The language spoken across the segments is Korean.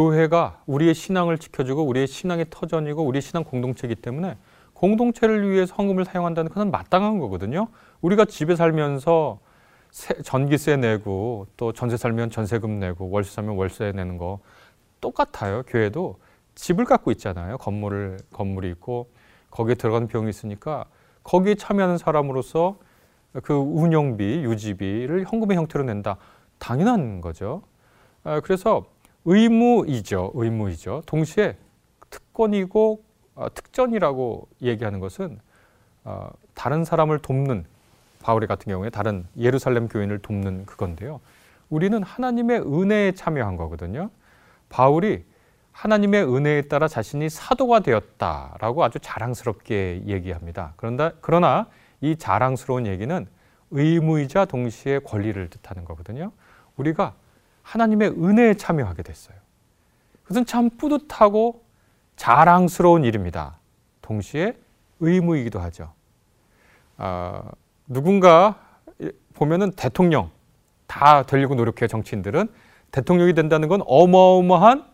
교회가 우리의 신앙을 지켜주고 우리의 신앙의 터전이고 우리의 신앙 공동체이기 때문에 공동체를 위해서 헌금을 사용한다는 것은 마땅한 거거든요. 우리가 집에 살면서 전기세 내고 또 전세 살면 전세금 내고 월세 살면 월세 내는 거 똑같아요. 교회도 집을 갖고 있잖아요. 건물을 건물이 있고 거기에 들어가는 비용이 있으니까 거기에 참여하는 사람으로서 그 운영비, 유지비를 현금의 형태로 낸다. 당연한 거죠. 아, 그래서 의무이죠. 의무이죠. 동시에 특권이고 어, 특전이라고 얘기하는 것은 어, 다른 사람을 돕는 바울의 같은 경우에 다른 예루살렘 교인을 돕는 그건데요. 우리는 하나님의 은혜에 참여한 거거든요. 바울이 하나님의 은혜에 따라 자신이 사도가 되었다라고 아주 자랑스럽게 얘기합니다. 그런다, 그러나 이 자랑스러운 얘기는 의무이자 동시에 권리를 뜻하는 거거든요. 우리가 하나님의 은혜에 참여하게 됐어요. 그것은 참 뿌듯하고 자랑스러운 일입니다. 동시에 의무이기도 하죠. 아, 누군가 보면은 대통령 다 되려고 노력해요 정치인들은 대통령이 된다는 건 어마어마한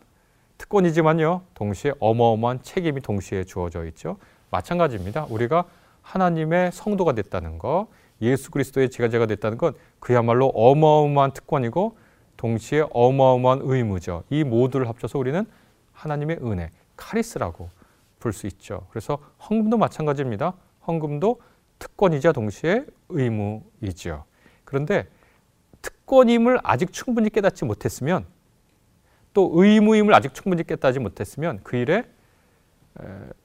특권이지만요 동시에 어마어마한 책임이 동시에 주어져 있죠 마찬가지입니다 우리가 하나님의 성도가 됐다는 거 예수 그리스도의 제자가 됐다는 건 그야말로 어마어마한 특권이고 동시에 어마어마한 의무죠 이 모두를 합쳐서 우리는 하나님의 은혜 카리스라고 볼 수 있죠 그래서 헌금도 마찬가지입니다 헌금도 특권이자 동시에 의무이죠. 그런데 특권임을 아직 충분히 깨닫지 못했으면 또 의무임을 아직 충분히 깨닫지 못했으면 그 일에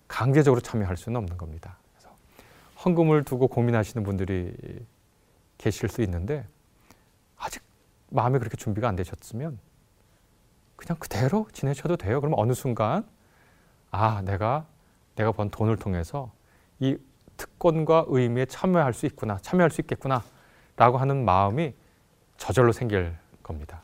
강제적으로 참여할 수는 없는 겁니다. 그래서 헌금을 두고 고민하시는 분들이 계실 수 있는데 마음에 그렇게 준비가 안 되셨으면 그냥 그대로 지내셔도 돼요. 그러면 어느 순간 아 내가 내가 번 돈을 통해서 이 특권과 의미에 참여할 수 있구나, 참여할 수 있겠구나 라고 하는 마음이 저절로 생길 겁니다.